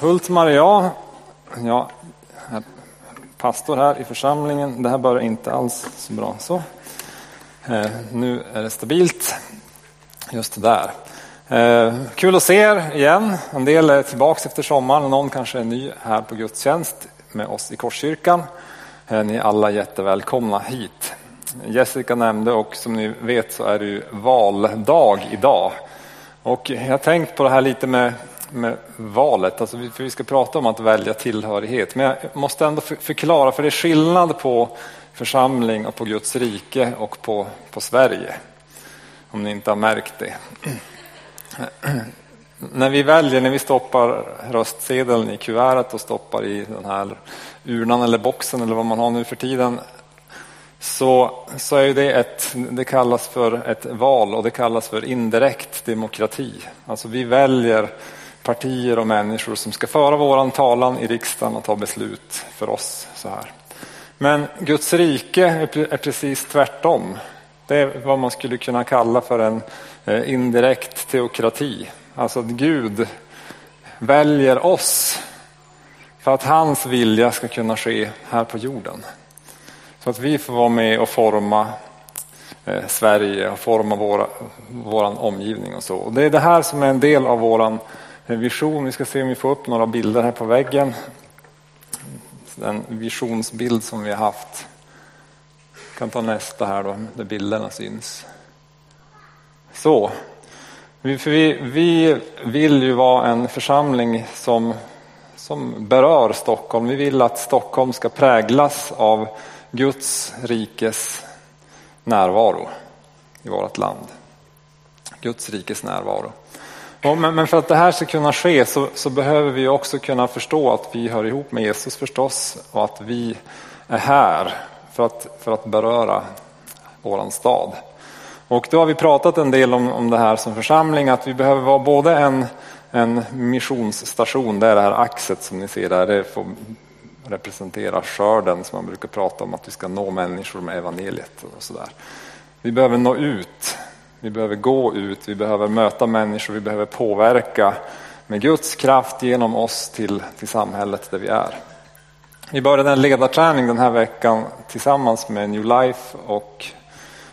Hultmar är jag. Jag är pastor här i församlingen. Det här börjar inte alls så bra. Så. Eh, nu är det stabilt. Just där. Eh, kul att se er igen. En del är tillbaka efter sommaren. Någon kanske är ny här på gudstjänst med oss i Korskyrkan. Eh, ni är alla jättevälkomna hit. Jessica nämnde och som ni vet så är det ju valdag idag. Och jag har tänkt på det här lite med med valet, alltså för vi ska prata om att välja tillhörighet. Men jag måste ändå förklara, för det är skillnad på församling och på Guds rike och på, på Sverige. Om ni inte har märkt det. när vi väljer, när vi stoppar röstsedeln i kuvertet och stoppar i den här urnan eller boxen eller vad man har nu för tiden så, så är det ett, det kallas för ett val och det kallas för indirekt demokrati. Alltså vi väljer partier och människor som ska föra våran talan i riksdagen och ta beslut för oss. så här. Men Guds rike är precis tvärtom. Det är vad man skulle kunna kalla för en eh, indirekt teokrati. Alltså att Gud väljer oss för att hans vilja ska kunna ske här på jorden. Så att vi får vara med och forma eh, Sverige och forma våra, våran omgivning och så. Och det är det här som är en del av våran vision. Vi ska se om vi får upp några bilder här på väggen. Den visionsbild som vi har haft. Jag kan ta nästa här då, där bilderna syns. Så. Vi, vi, vi vill ju vara en församling som, som berör Stockholm. Vi vill att Stockholm ska präglas av Guds rikes närvaro i vårt land. Guds rikes närvaro. Ja, men, men, för att det här ska kunna ske så, så, behöver vi också kunna förstå att vi hör ihop med Jesus förstås och att vi är här för att, för att beröra våran stad. Och då har vi pratat en del om, om det här som församling, att vi behöver vara både en, en missionsstation, det är det här axet som ni ser där, det får representera skörden som man brukar prata om, att vi ska nå människor med evangeliet och sådär. Vi behöver nå ut vi behöver gå ut, vi behöver möta människor, vi behöver påverka med Guds kraft genom oss till, till samhället där vi är. Vi började en ledarträning den här veckan tillsammans med New Life och,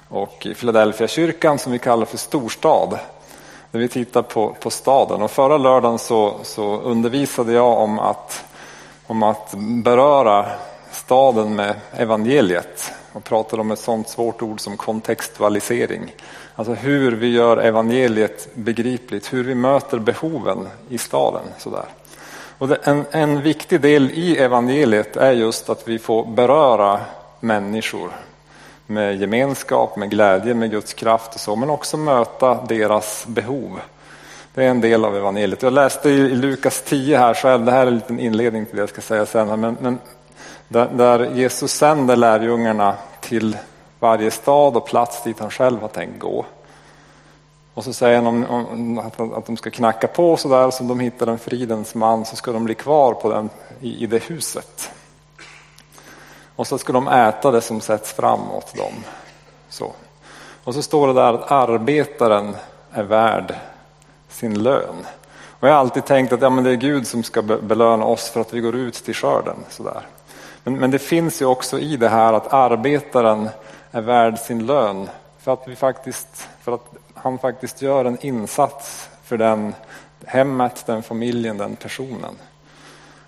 och Philadelphia kyrkan som vi kallar för storstad. Där vi tittar på, på staden. Och förra lördagen så, så undervisade jag om att, om att beröra staden med evangeliet och pratade om ett sånt svårt ord som kontextualisering. Alltså hur vi gör evangeliet begripligt, hur vi möter behoven i staden. Sådär. Och en, en viktig del i evangeliet är just att vi får beröra människor med gemenskap, med glädje, med Guds kraft och så, men också möta deras behov. Det är en del av evangeliet. Jag läste i Lukas 10 här själv, det här är en liten inledning till det jag ska säga sen, men, men där, där Jesus sänder lärjungarna till varje stad och plats dit han själv har tänkt gå. Och så säger han om, om, att, att de ska knacka på så där, som de hittar en fridens man så ska de bli kvar på den, i, i det huset. Och så ska de äta det som sätts fram åt dem. Så. Och så står det där att arbetaren är värd sin lön. Och jag har alltid tänkt att ja, men det är Gud som ska belöna oss för att vi går ut till skörden. Så där. Men, men det finns ju också i det här att arbetaren är värd sin lön för att, vi faktiskt, för att han faktiskt gör en insats för den hemmet, den familjen, den personen.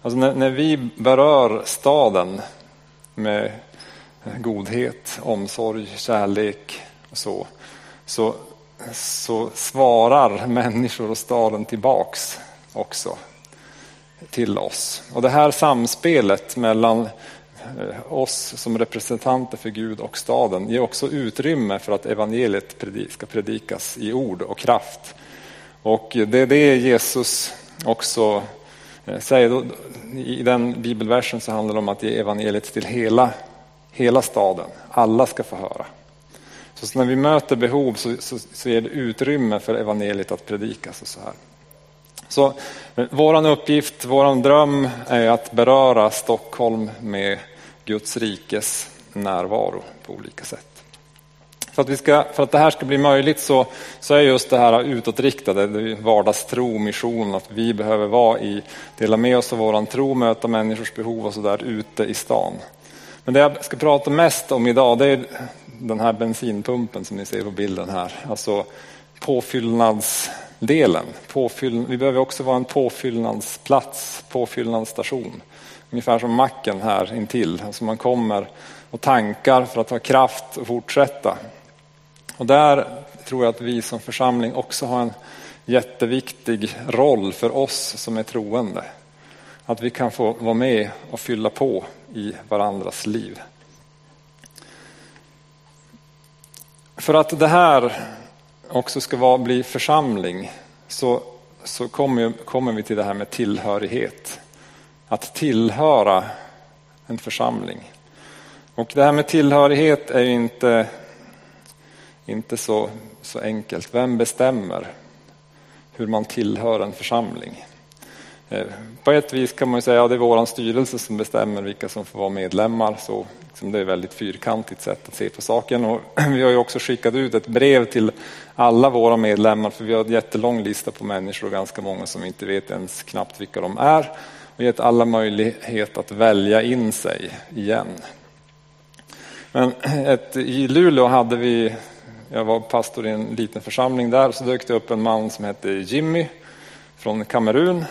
Alltså när, när vi berör staden med godhet, omsorg, kärlek och så, så, så svarar människor och staden tillbaks också till oss. Och det här samspelet mellan Eh, oss som representanter för Gud och staden ger också utrymme för att evangeliet ska predikas i ord och kraft. Och det är det Jesus också eh, säger. I den bibelversen så handlar det om att ge evangeliet till hela, hela staden. Alla ska få höra. Så när vi möter behov så, så, så ger det utrymme för evangeliet att predikas. Och så här. Så våran uppgift, våran dröm är att beröra Stockholm med Guds rikes närvaro på olika sätt. För att, vi ska, för att det här ska bli möjligt så, så är just det här utåtriktade, vardagstro, mission, att vi behöver vara i, dela med oss av våran tro, möta människors behov och sådär ute i stan. Men det jag ska prata mest om idag det är den här bensinpumpen som ni ser på bilden här. Alltså påfyllnads delen. Påfyll, vi behöver också vara en påfyllnadsplats, påfyllnadsstation. Ungefär som macken här intill. Alltså man kommer och tankar för att ha kraft att fortsätta. Och där tror jag att vi som församling också har en jätteviktig roll för oss som är troende. Att vi kan få vara med och fylla på i varandras liv. För att det här också ska vara, bli församling så, så kommer, kommer vi till det här med tillhörighet. Att tillhöra en församling. Och det här med tillhörighet är ju inte, inte så, så enkelt. Vem bestämmer hur man tillhör en församling? Eh, på ett vis kan man säga att det är vår styrelse som bestämmer vilka som får vara medlemmar. Så liksom det är ett väldigt fyrkantigt sätt att se på saken. Och vi har ju också skickat ut ett brev till alla våra medlemmar för vi har en jättelång lista på människor och ganska många som inte vet ens knappt vilka de är. Och gett alla möjlighet att välja in sig igen. Men ett, i Luleå hade vi, jag var pastor i en liten församling där, så dök det upp en man som hette Jimmy från Kamerun.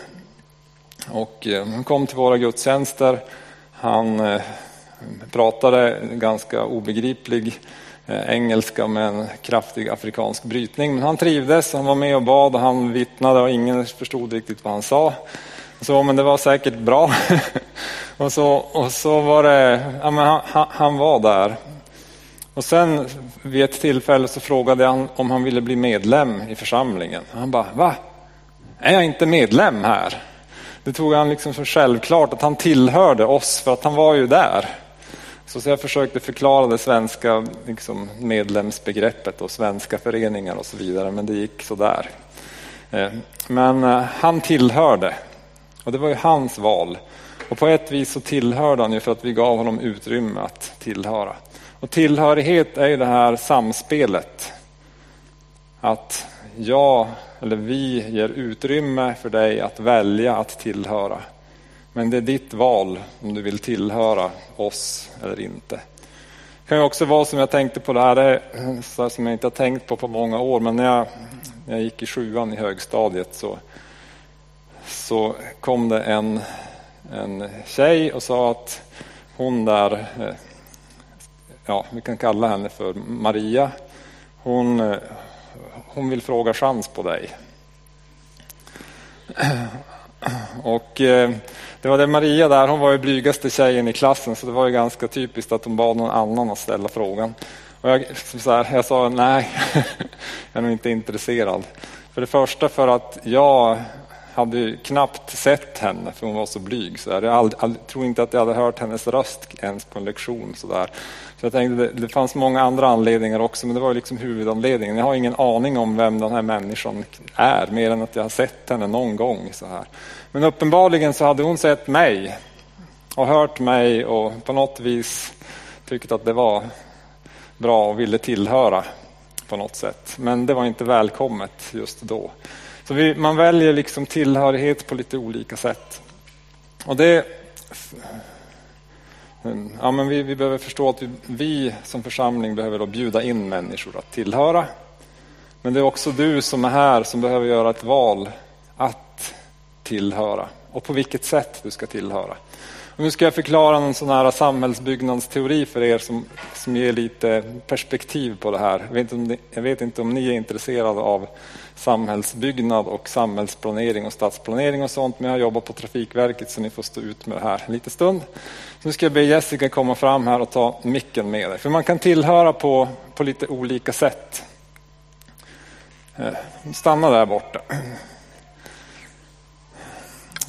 Och eh, han kom till våra gudstjänster. Han eh, pratade ganska obegriplig eh, engelska med en kraftig afrikansk brytning. Men han trivdes, han var med och bad och han vittnade och ingen förstod riktigt vad han sa. Så, men det var säkert bra. och, så, och så var det, ja, men han, han, var där. Och sen vid ett tillfälle så frågade han om han ville bli medlem i församlingen. Han bara, va? Är jag inte medlem här? Det tog han liksom för självklart att han tillhörde oss för att han var ju där. Så jag försökte förklara det svenska liksom, medlemsbegreppet och svenska föreningar och så vidare, men det gick sådär. Eh, men eh, han tillhörde och det var ju hans val. Och på ett vis så tillhörde han ju för att vi gav honom utrymme att tillhöra. Och tillhörighet är ju det här samspelet. Att jag eller vi ger utrymme för dig att välja att tillhöra. Men det är ditt val om du vill tillhöra oss eller inte. Det kan ju också vara som jag tänkte på det här, det eh, här som jag inte har tänkt på på många år, men när jag, när jag gick i sjuan i högstadiet så så kom det en, en tjej och sa att hon där, eh, ja vi kan kalla henne för Maria, hon, eh, hon vill fråga chans på dig. Och eh, det var det Maria där, hon var ju blygaste tjejen i klassen så det var ju ganska typiskt att hon bad någon annan att ställa frågan. Och jag, så här, jag sa nej, jag är nog inte intresserad. För det första för att jag hade knappt sett henne för hon var så blyg. Så jag, tror inte att jag hade hört hennes röst ens på en lektion. Så, där. så jag tänkte det, det fanns många andra anledningar också men det var liksom huvudanledningen. Jag har ingen aning om vem den här människan är mer än att jag har sett henne någon gång. Så här. Men uppenbarligen så hade hon sett mig och hört mig och på något vis tyckt att det var bra och ville tillhöra på något sätt. Men det var inte välkommet just då. Så vi, man väljer liksom tillhörighet på lite olika sätt. Och det, ja, men vi, vi behöver förstå att vi, vi som församling behöver då bjuda in människor att tillhöra. Men det är också du som är här som behöver göra ett val att tillhöra och på vilket sätt du ska tillhöra. Nu ska jag förklara en sån här samhällsbyggnadsteori för er som, som ger lite perspektiv på det här. Jag vet, inte om ni, jag vet inte om ni är intresserade av samhällsbyggnad och samhällsplanering och stadsplanering och sånt. Men jag har jobbat på Trafikverket så ni får stå ut med det här en liten stund. Så nu ska jag be Jessica komma fram här och ta micken med dig. För man kan tillhöra på, på lite olika sätt. Eh, stanna där borta.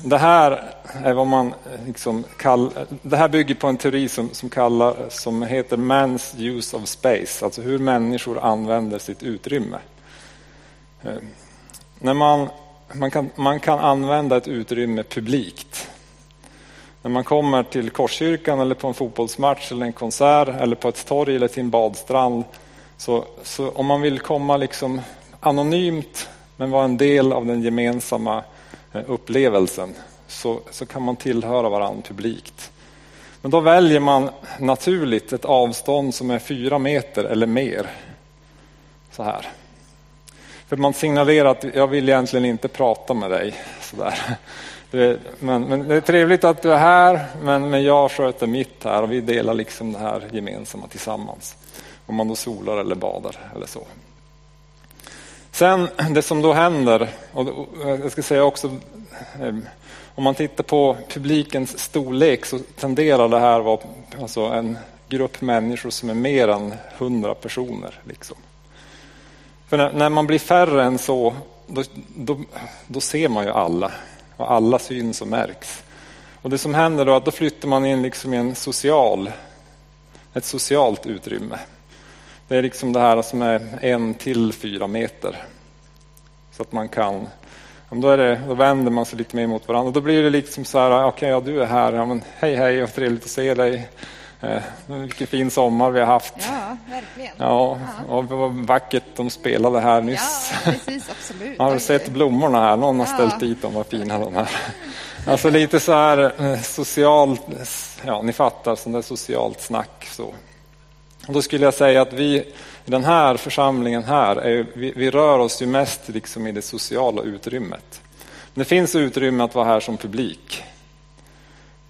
Det här är vad man eh, liksom kall, det här bygger på en teori som, som, kallar, som heter Man's use of space, alltså hur människor använder sitt utrymme. Eh, när man, man, kan, man kan använda ett utrymme publikt. När man kommer till Korskyrkan eller på en fotbollsmatch eller en konsert eller på ett torg eller till en badstrand Så, så om man vill komma liksom anonymt men vara en del av den gemensamma eh, upplevelsen så, så kan man tillhöra varandra publikt. Men då väljer man naturligt ett avstånd som är fyra meter eller mer. Så här. För man signalerar att jag vill egentligen inte prata med dig. Så där. Men, men, det är trevligt att du är här, men, men jag sköter mitt här och vi delar liksom det här gemensamma tillsammans. Om man då solar eller badar eller så. Sen det som då händer, och jag ska säga också ehm, om man tittar på publikens storlek så tenderar det här vara alltså en grupp människor som är mer än hundra personer. Liksom. För när, när, man blir färre än så, då, då, då, ser man ju alla. Och alla syns och märks. Och det som händer då är att då flyttar man in liksom i en social, ett socialt utrymme. Det är liksom det här som är en till fyra meter. Så att man kan då, är det, då vänder man sig lite mer mot varandra. Då blir det liksom så här, okej, okay, ja, du är här, ja, men hej hej och trevligt att se dig. Eh, vilken fin sommar vi har haft. Ja, verkligen. Ja, och det var vackert de spelade här nyss. Ja, precis, absolut. Har du sett blommorna här? Någon har ställt ja. dit dem, vad fina de är. Alltså lite så här eh, socialt, ja ni fattar, sånt där socialt snack. Så. Och då skulle jag säga att vi i den här församlingen här, är, vi, vi, rör oss ju mest liksom i det sociala utrymmet. Det finns utrymme att vara här som publik.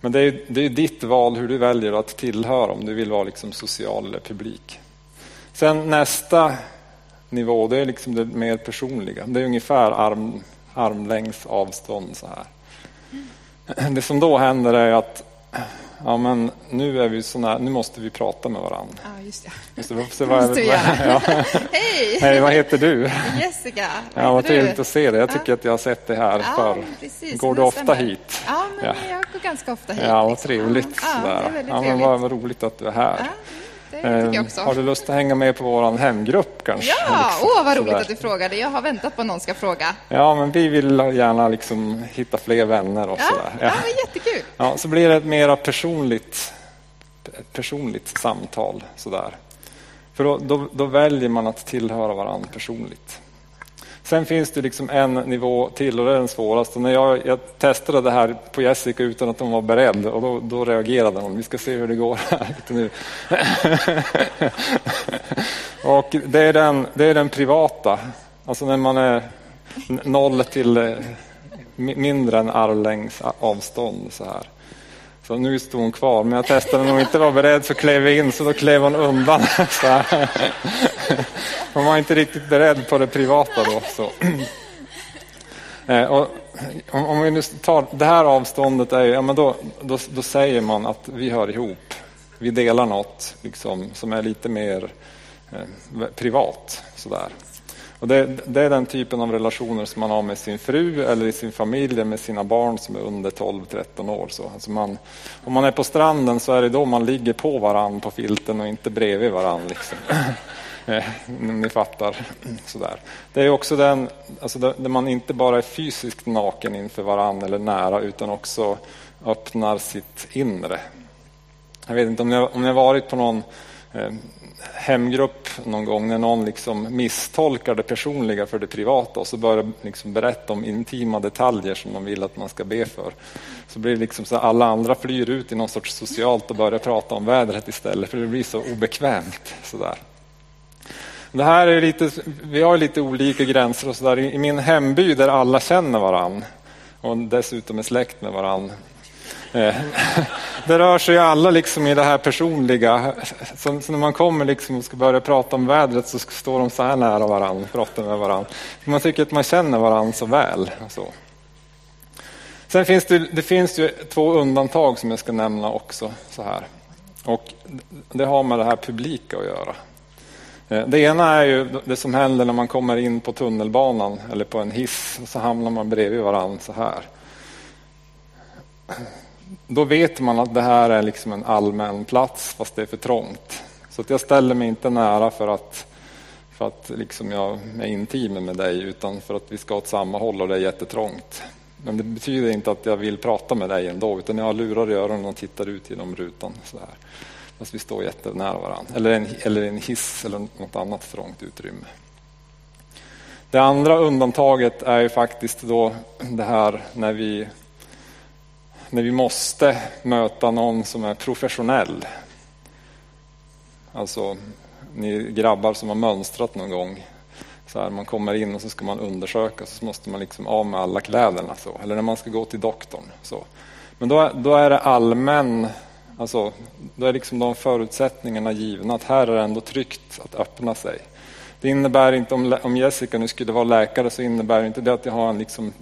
Men det är, det är ditt val hur du väljer att tillhöra, om du vill vara liksom social eller publik. Sen nästa nivå, det är liksom det mer personliga. Det är ungefär arm, armlängds avstånd så här. Det som då händer är att ja, men nu, är vi såna, nu måste vi prata med varandra. Ja, just det. Just det, måste vi Ja. Hej! Hej, vad heter du? Jessica. ja, vad trevligt att se dig. Jag tycker ja. att jag har sett dig här ja, förr. Precis, går du ofta hit? Ja, men ja. jag går ganska ofta hit. Ja, vad trevligt. Ja, det är ja, men vad, vad roligt att du är här. Eh, har du lust att hänga med på vår hemgrupp kanske? Ja, liksom, åh vad roligt sådär. att du frågade. Jag har väntat på att någon ska fråga. Ja, men vi vill gärna liksom hitta fler vänner och ja, sådär. Ja, men jättekul. Ja, så blir det ett mera personligt, personligt samtal sådär. För då, då, då väljer man att tillhöra varandra personligt. Sen finns det liksom en nivå till och det är den svåraste. När jag, jag testade det här på Jessica utan att hon var beredd och då, då reagerade hon. Vi ska se hur det går här lite nu. och det är, den, det är den privata. Alltså när man är noll till eh, mindre än armlängds avstånd så här. Så nu stod hon kvar, men jag testade när hon inte var beredd så klev vi in, så då klev hon undan. Så hon var inte riktigt beredd på det privata då. Så. Eh, och om vi nu tar det här avståndet, är, ja, men då, då, då säger man att vi hör ihop. Vi delar något liksom, som är lite mer eh, privat. Sådär. Och det, det, är den typen av relationer som man har med sin fru eller i sin familj eller med sina barn som är under 12-13 år. Så alltså man, om man är på stranden så är det då man ligger på varann på filten och inte bredvid varann. Liksom. Eh, ni fattar. Sådär. Det är också den, alltså där man inte bara är fysiskt naken inför varann eller nära utan också öppnar sitt inre. Jag vet inte om ni har, om ni har varit på någon eh, hemgrupp någon gång när någon liksom misstolkar det personliga för det privata och så börjar liksom berätta om intima detaljer som de vill att man ska be för. Så blir det liksom så att alla andra flyr ut i någon sorts socialt och börjar prata om vädret istället för det blir så obekvämt. Sådär. Det här är lite, vi har lite olika gränser och så där. I min hemby där alla känner varann och dessutom är släkt med varann Eh, det rör sig alla liksom i det här personliga. Så, så när man kommer liksom och ska börja prata om vädret så står de så här nära varandra, pratar med varandra. Man tycker att man känner varandra så väl. Så. Sen finns det, det finns ju två undantag som jag ska nämna också. så här. Och Det har med det här publika att göra. Eh, det ena är ju det som händer när man kommer in på tunnelbanan eller på en hiss. Så hamnar man bredvid varandra så här då vet man att det här är liksom en allmän plats fast det är för trångt. Så att jag ställer mig inte nära för att, för att liksom jag är intim med dig utan för att vi ska åt samma håll och det är jättetrångt. Men det betyder inte att jag vill prata med dig ändå utan jag har lurar i öronen och tittar ut genom rutan. Så här. Fast vi står jättenära varandra. Eller en, eller en hiss eller något annat trångt utrymme. Det andra undantaget är ju faktiskt då det här när vi, när vi måste möta någon som är professionell. Alltså ni grabbar som har mönstrat någon gång. Så här, man kommer in och så ska man undersöka så måste man liksom av med alla kläderna. Så. Eller när man ska gå till doktorn. Så. Men då, då är det allmän, alltså, då är liksom de förutsättningarna givna att här är det ändå tryggt att öppna sig. Det innebär inte, om, om Jessica nu skulle vara läkare så innebär inte det att jag har en liksom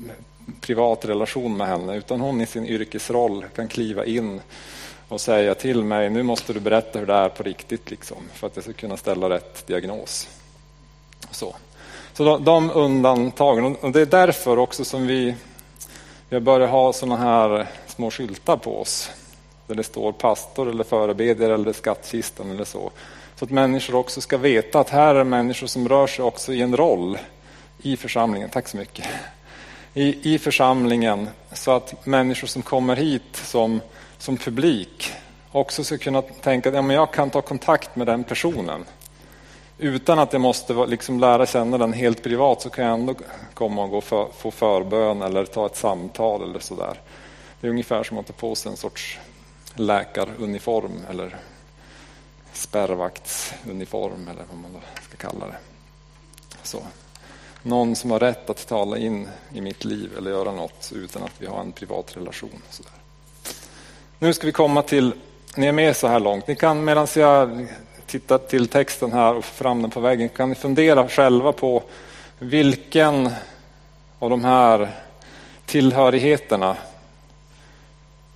privat relation med henne utan hon i sin yrkesroll kan kliva in och säga till mig nu måste du berätta hur det är på riktigt liksom, för att jag ska kunna ställa rätt diagnos. Så, så de, de undantagen, och det är därför också som vi, vi har börjat ha sådana här små skyltar på oss där det står pastor eller förebedjare eller skattkistan eller så. Så att människor också ska veta att här är människor som rör sig också i en roll i församlingen. Tack så mycket. I, i församlingen så att människor som kommer hit som, som publik också ska kunna tänka att ja, men jag kan ta kontakt med den personen. Utan att jag måste liksom lära känna den helt privat så kan jag ändå komma och gå för, få förbön eller ta ett samtal eller sådär. Det är ungefär som att ta på sig en sorts läkaruniform eller spärrvaktsuniform eller vad man då ska kalla det. Så. Någon som har rätt att tala in i mitt liv eller göra något utan att vi har en privat relation. Sådär. Nu ska vi komma till, ni är med så här långt, ni kan medan jag tittar till texten här och fram den på väggen kan ni fundera själva på vilken av de här tillhörigheterna,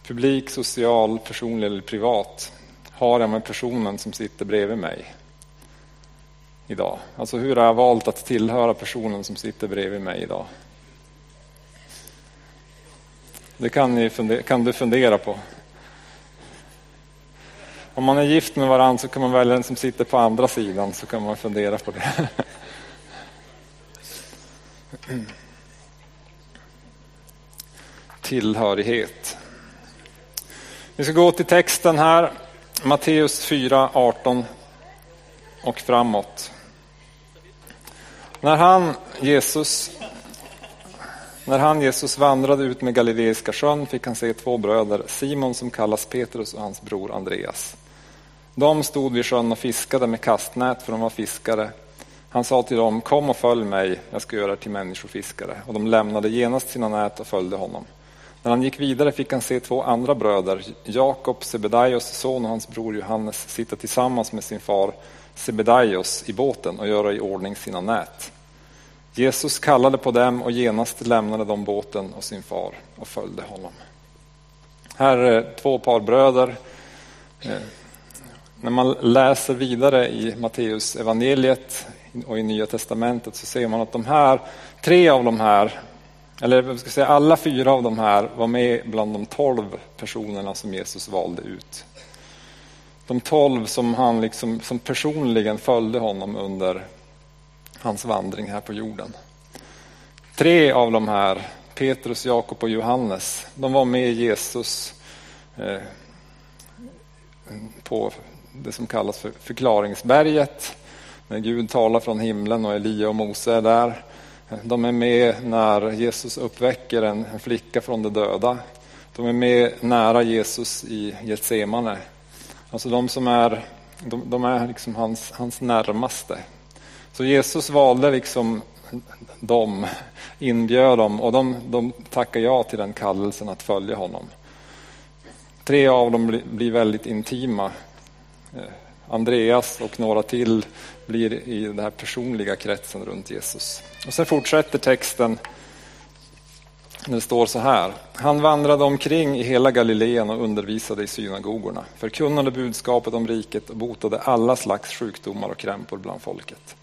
publik, social, personlig eller privat, har jag med personen som sitter bredvid mig idag? Alltså hur har jag valt att tillhöra personen som sitter bredvid mig idag? Det kan, ni fundera, kan du fundera på. Om man är gift med varandra så kan man välja den som sitter på andra sidan så kan man fundera på det. Tillhörighet. Vi ska gå till texten här. Matteus 4, 18 och framåt. När han, Jesus, när han, Jesus vandrade ut med Galileiska sjön fick han se två bröder, Simon som kallas Petrus och hans bror Andreas. De stod vid sjön och fiskade med kastnät för de var fiskare. Han sa till dem, kom och följ mig, jag ska göra er till människofiskare. Och de lämnade genast sina nät och följde honom. När han gick vidare fick han se två andra bröder, Jakob, Sebedaios son och hans bror Johannes, sitta tillsammans med sin far Sebedaios i båten och göra i ordning sina nät. Jesus kallade på dem och genast lämnade de båten och sin far och följde honom. Här är två par bröder. Eh, när man läser vidare i Matteus evangeliet och i Nya testamentet så ser man att de här, tre av de här eller vi ska säga alla fyra av de här var med bland de tolv personerna som Jesus valde ut. De tolv som han liksom, som personligen följde honom under hans vandring här på jorden. Tre av de här, Petrus, Jakob och Johannes, de var med Jesus eh, på det som kallas för förklaringsberget. När Gud talar från himlen och Elia och Mose är där. De är med när Jesus uppväcker en, flicka från de döda. De är med nära Jesus i Getsemane. Alltså de som är, de, de är liksom hans, hans närmaste. Så Jesus valde liksom dem, inbjöd dem och de, de tackar ja till den kallelsen att följa honom. Tre av dem blir, blir väldigt intima. Eh, Andreas och några till blir i den här personliga kretsen runt Jesus. Och sen fortsätter texten det står så här. Han vandrade omkring i hela Galileen och undervisade i synagogorna, förkunnade budskapet om riket och botade alla slags sjukdomar och krämpor bland folket.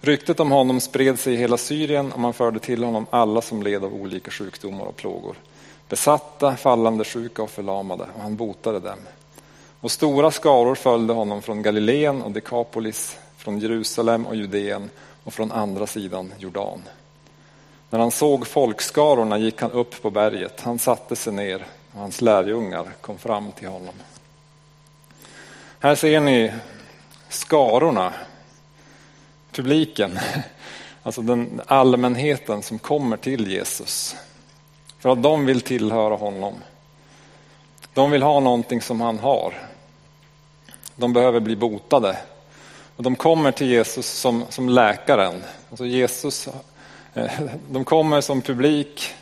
Ryktet om honom spred sig i hela Syrien och man förde till honom alla som led av olika sjukdomar och plågor. Besatta, fallande, sjuka och förlamade och han botade dem. Och stora skaror följde honom från Galileen och Dekapolis, från Jerusalem och Judeen och från andra sidan Jordan. När han såg folkskarorna gick han upp på berget. Han satte sig ner och hans lärjungar kom fram till honom. Här ser ni skarorna, publiken, alltså den allmänheten som kommer till Jesus. För att de vill tillhöra honom. De vill ha någonting som han har. De behöver bli botade. Och de kommer till Jesus som, som läkaren. Alltså Jesus, Eh, de kommer som publik,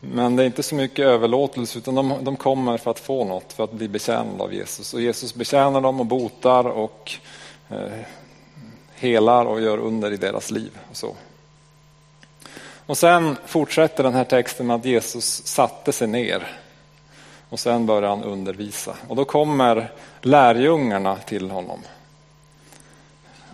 men det är inte så mycket överlåtelse utan de, de kommer för att få något, för att bli betjänade av Jesus. Och Jesus betjänar dem och botar och eh, helar och gör under i deras liv. Och, så. och sen fortsätter den här texten med att Jesus satte sig ner och sen börjar han undervisa. Och då kommer lärjungarna till honom.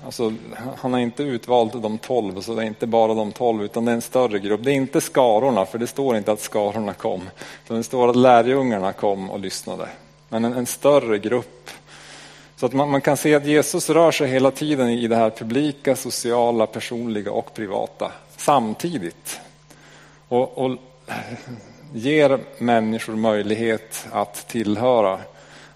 Alltså, han har inte utvalt de tolv, så det är inte bara de tolv, utan det är en större grupp. Det är inte skarorna, för det står inte att skarorna kom. Utan det står att lärjungarna kom och lyssnade. Men en, en större grupp. Så att man, man, kan se att Jesus rör sig hela tiden i det här publika, sociala, personliga och privata samtidigt. Och, och ger människor möjlighet att tillhöra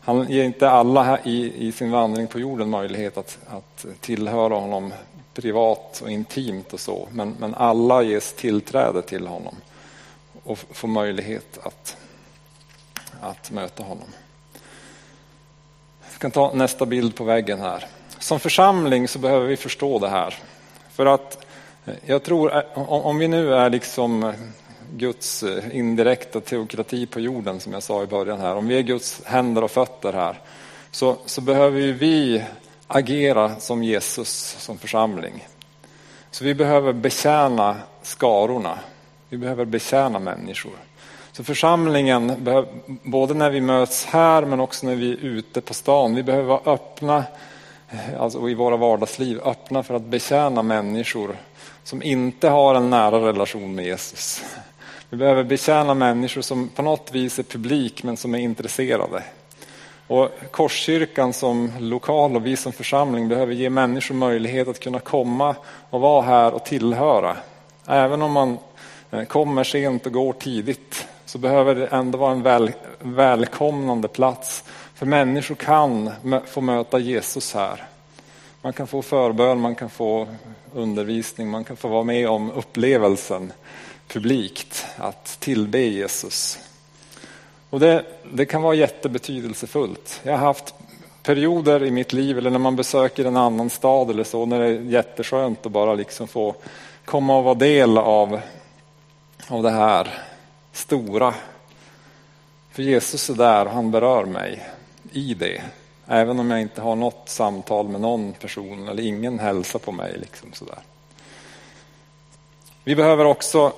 han ger inte alla i, i sin vandring på jorden möjlighet att, att tillhöra honom privat och intimt och så, men, men alla ges tillträde till honom och får möjlighet att, att möta honom. Jag kan ta nästa bild på väggen här. Som församling så behöver vi förstå det här. För att eh, jag tror, eh, om vi nu är liksom Guds eh, indirekta teokrati på jorden som jag sa i början här. Om vi är Guds händer och fötter här så, så behöver vi agera som Jesus som församling. Så vi behöver betjäna skarorna. Vi behöver betjäna människor. Så församlingen, både när vi möts här men också när vi är ute på stan, vi behöver vara öppna eh, alltså i våra vardagsliv, öppna för att betjäna människor som inte har en nära relation med Jesus. Vi behöver betjäna människor som på något vis är publik men som är intresserade. Och Korskyrkan som lokal och vi som församling behöver ge människor möjlighet att kunna komma och vara här och tillhöra. Även om man eh, kommer sent och går tidigt så behöver det ändå vara en väl, välkomnande plats. För människor kan få möta Jesus här. Man kan få förbön, man kan få undervisning, man kan få vara med om upplevelsen publikt att tillbe Jesus. Och det, det kan vara jättebetydelsefullt. Jag har haft perioder i mitt liv eller när man besöker en annan stad eller så när det är jätteskönt att bara liksom få komma och vara del av, av det här stora. För Jesus är där och han berör mig i det. Även om jag inte har något samtal med någon person eller ingen hälsar på mig. Liksom sådär. Vi behöver också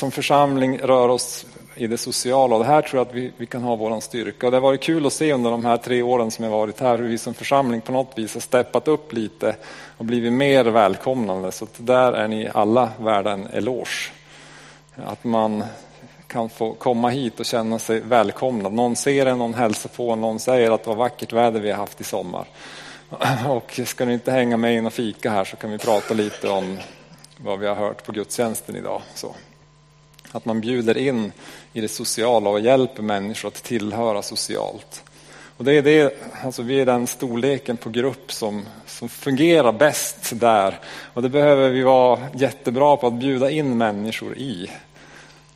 som församling rör oss i det sociala. Och det här tror jag att vi, vi kan ha vår styrka. Och det har varit kul att se under de här tre åren som jag varit här hur vi som församling på något vis har steppat upp lite och blivit mer välkomnande. Så där är ni alla värda en eloge. Att man kan få komma hit och känna sig välkomnad. Någon ser en, någon hälsar på, någon säger att vad vackert väder vi har haft i sommar. Och ska ni inte hänga med in och fika här så kan vi prata lite om vad vi har hört på gudstjänsten idag. Så. Att man bjuder in i det sociala och hjälper människor att tillhöra socialt. Och det är det, alltså vi är den storleken på grupp som, som fungerar bäst där. Och det behöver vi vara jättebra på att bjuda in människor i.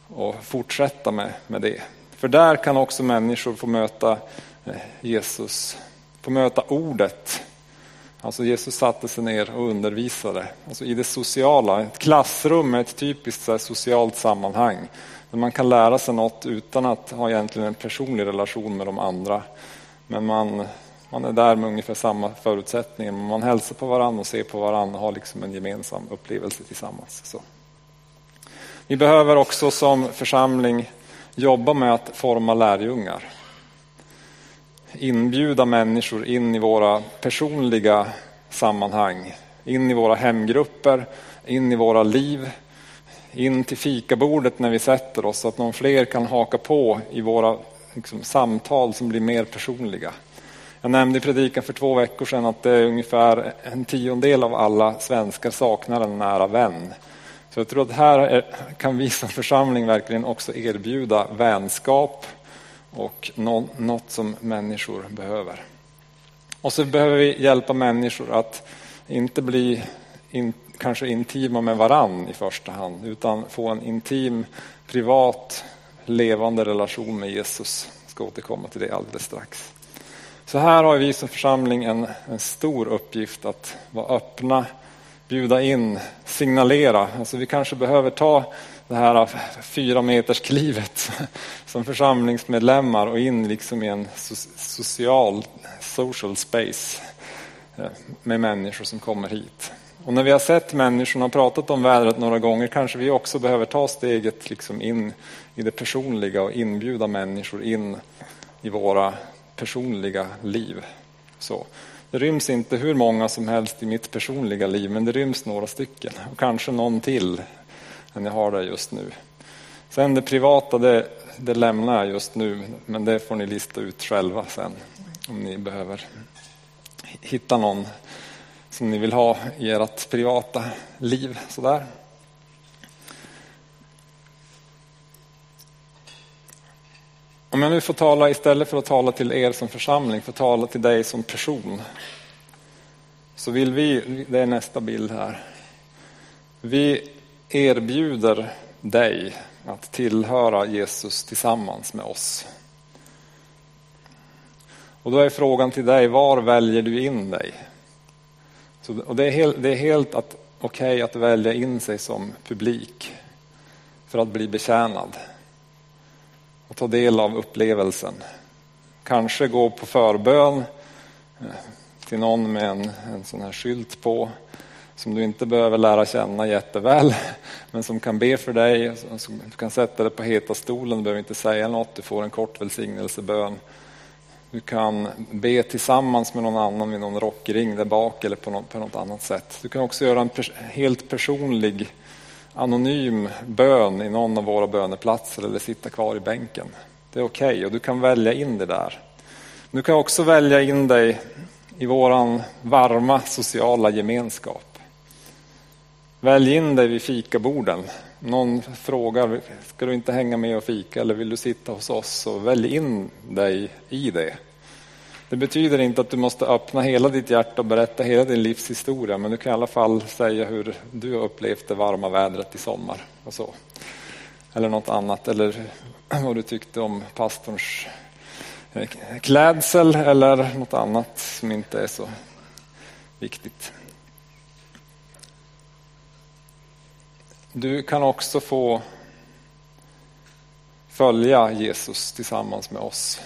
Och fortsätta med, med det. För där kan också människor få möta eh, Jesus, få möta ordet Alltså Jesus satte sig ner och undervisade. Alltså I det sociala, ett klassrum är ett typiskt så socialt sammanhang. Där man kan lära sig något utan att ha egentligen en personlig relation med de andra. Men man, man är där med ungefär samma förutsättningar. Man hälsar på varandra och ser på varandra och har liksom en gemensam upplevelse tillsammans. Så. Vi behöver också som församling jobba med att forma lärjungar inbjuda människor in i våra personliga sammanhang, in i våra hemgrupper, in i våra liv, in till fikabordet när vi sätter oss så att någon fler kan haka på i våra liksom, samtal som blir mer personliga. Jag nämnde i predikan för två veckor sedan att det är ungefär en tiondel av alla svenskar saknar en nära vän. Så jag tror att här är, kan vi som församling verkligen också erbjuda vänskap, och något som människor behöver. Och så behöver vi hjälpa människor att inte bli in, kanske intima med varann i första hand, utan få en intim, privat, levande relation med Jesus. Jag ska återkomma till det alldeles strax. Så här har vi som församling en, en stor uppgift att vara öppna, bjuda in, signalera. Alltså vi kanske behöver ta det här fyra meters klivet som församlingsmedlemmar och in liksom i en social, social space eh, med människor som kommer hit. Och när vi har sett människorna och pratat om vädret några gånger kanske vi också behöver ta steget liksom in i det personliga och inbjuda människor in i våra personliga liv. Så. Det ryms inte hur många som helst i mitt personliga liv men det ryms några stycken och kanske någon till än jag har det just nu. Sen det privata det, det lämnar jag just nu men det får ni lista ut själva sen om ni behöver hitta någon som ni vill ha i ert privata liv. Sådär. Om jag nu får tala istället för att tala till er som församling, får tala till dig som person. Så vill vi, det är nästa bild här. Vi erbjuder dig att tillhöra Jesus tillsammans med oss. Och då är frågan till dig, var väljer du in dig? Så, och det är helt, det är helt okej okay att välja in sig som publik för att bli betjänad och ta del av upplevelsen. Kanske gå på förbön eh, till någon med en, en sån här skylt på som du inte behöver lära känna jätteväl men som kan be för dig. Du kan sätta dig på heta stolen, du behöver inte säga något, du får en kort välsignelsebön. Du kan be tillsammans med någon annan vid någon rockring där bak eller på något, på något annat sätt. Du kan också göra en pers helt personlig anonym bön i någon av våra böneplatser eller sitta kvar i bänken. Det är okej okay och du kan välja in det där. Du kan också välja in dig i våran varma sociala gemenskap. Välj in dig vid fikaborden. Någon frågar, ska du inte hänga med och fika eller vill du sitta hos oss? Och välj in dig i det. Det betyder inte att du måste öppna hela ditt hjärta och berätta hela din livshistoria, men du kan i alla fall säga hur du har upplevt det varma vädret i sommar. Och så. Eller något annat, eller vad du tyckte om pastorns eh, klädsel eller något annat som inte är så viktigt. Du kan också få följa Jesus tillsammans med oss.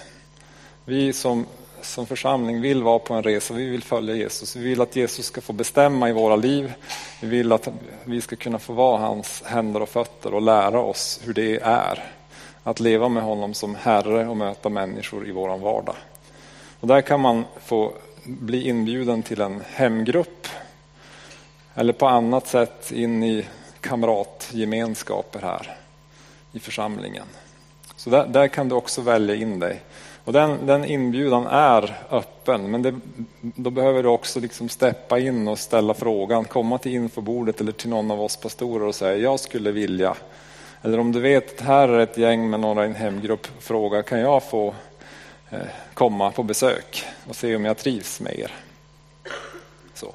Vi som som församling vill vara på en resa, vi vill följa Jesus. Vi vill att Jesus ska få bestämma i våra liv. Vi vill att vi ska kunna få vara hans händer och fötter och lära oss hur det är att leva med honom som Herre och möta människor i vår vardag. Och där kan man få bli inbjuden till en hemgrupp eller på annat sätt in i kamratgemenskaper här i församlingen. Så där, där kan du också välja in dig. Och den, den inbjudan är öppen, men det, då behöver du också liksom steppa in och ställa frågan, komma till infobordet eller till någon av oss pastorer och säga jag skulle vilja. Eller om du vet att här är ett gäng med några i en hemgrupp, fråga kan jag få eh, komma på besök och se om jag trivs med er. Så.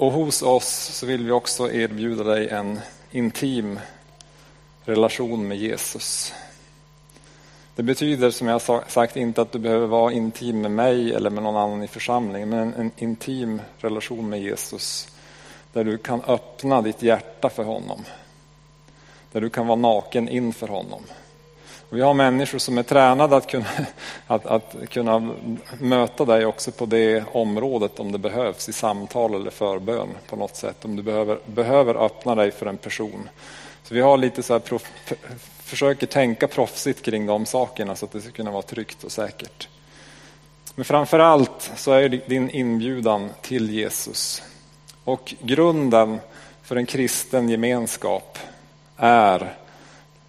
Och hos oss så vill vi också erbjuda dig en intim relation med Jesus. Det betyder som jag sagt inte att du behöver vara intim med mig eller med någon annan i församlingen, men en intim relation med Jesus där du kan öppna ditt hjärta för honom. Där du kan vara naken inför honom. Vi har människor som är tränade att kunna, att, att kunna möta dig också på det området om det behövs i samtal eller förbön på något sätt. Om du behöver, behöver öppna dig för en person. Så vi har lite så här prof, försöker tänka proffsigt kring de sakerna så att det ska kunna vara tryggt och säkert. Men framför allt så är det din inbjudan till Jesus. Och grunden för en kristen gemenskap är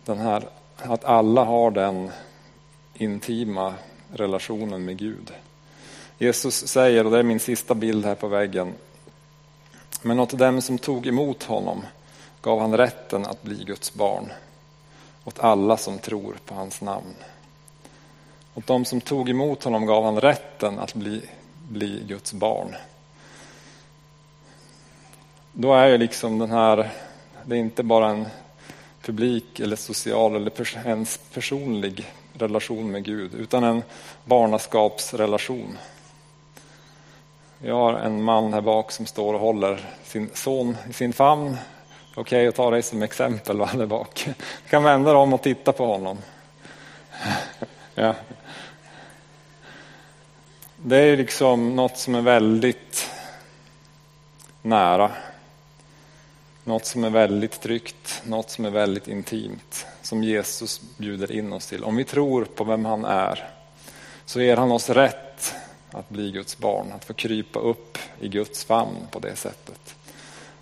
den här att alla har den intima relationen med Gud. Jesus säger, och det är min sista bild här på väggen, men åt dem som tog emot honom gav han rätten att bli Guds barn åt alla som tror på hans namn. Åt dem som tog emot honom gav han rätten att bli, bli Guds barn. Då är ju liksom den här, det är inte bara en publik eller social eller ens personlig relation med Gud, utan en barnaskapsrelation. Vi har en man här bak som står och håller sin son i sin famn. Okej okay, att ta dig som exempel va, där bak. Du kan vända dig om och titta på honom. Ja. Det är liksom något som är väldigt nära. Något som är väldigt tryggt, något som är väldigt intimt. Som Jesus bjuder in oss till. Om vi tror på vem han är så ger han oss rätt att bli Guds barn, att få krypa upp i Guds famn på det sättet.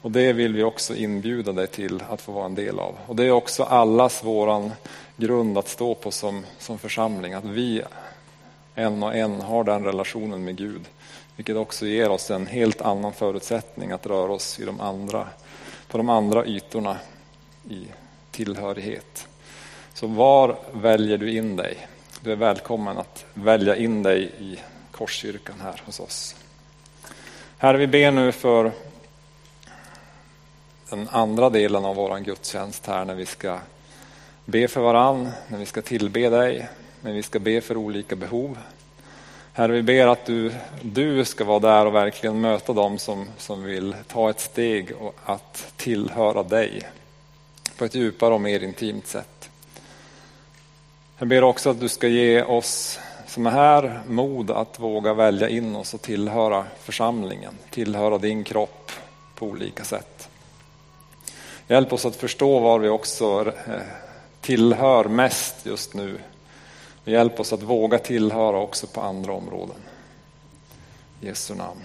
Och det vill vi också inbjuda dig till att få vara en del av. Och det är också allas våran grund att stå på som, som församling, att vi en och en har den relationen med Gud. Vilket också ger oss en helt annan förutsättning att röra oss i de andra, på de andra ytorna i tillhörighet. Så var väljer du in dig? Du är välkommen att välja in dig i Korskyrkan här hos oss. Herre, vi ber nu för den andra delen av vår gudstjänst här när vi ska be för varann, när vi ska tillbe dig, när vi ska be för olika behov. Herre, vi ber att du, du ska vara där och verkligen möta dem som, som vill ta ett steg och att tillhöra dig på ett djupare och mer intimt sätt. Jag ber också att du ska ge oss som är här mod att våga välja in oss och tillhöra församlingen, tillhöra din kropp på olika sätt. Hjälp oss att förstå var vi också eh, tillhör mest just nu. Hjälp oss att våga tillhöra också på andra områden. I Jesu namn.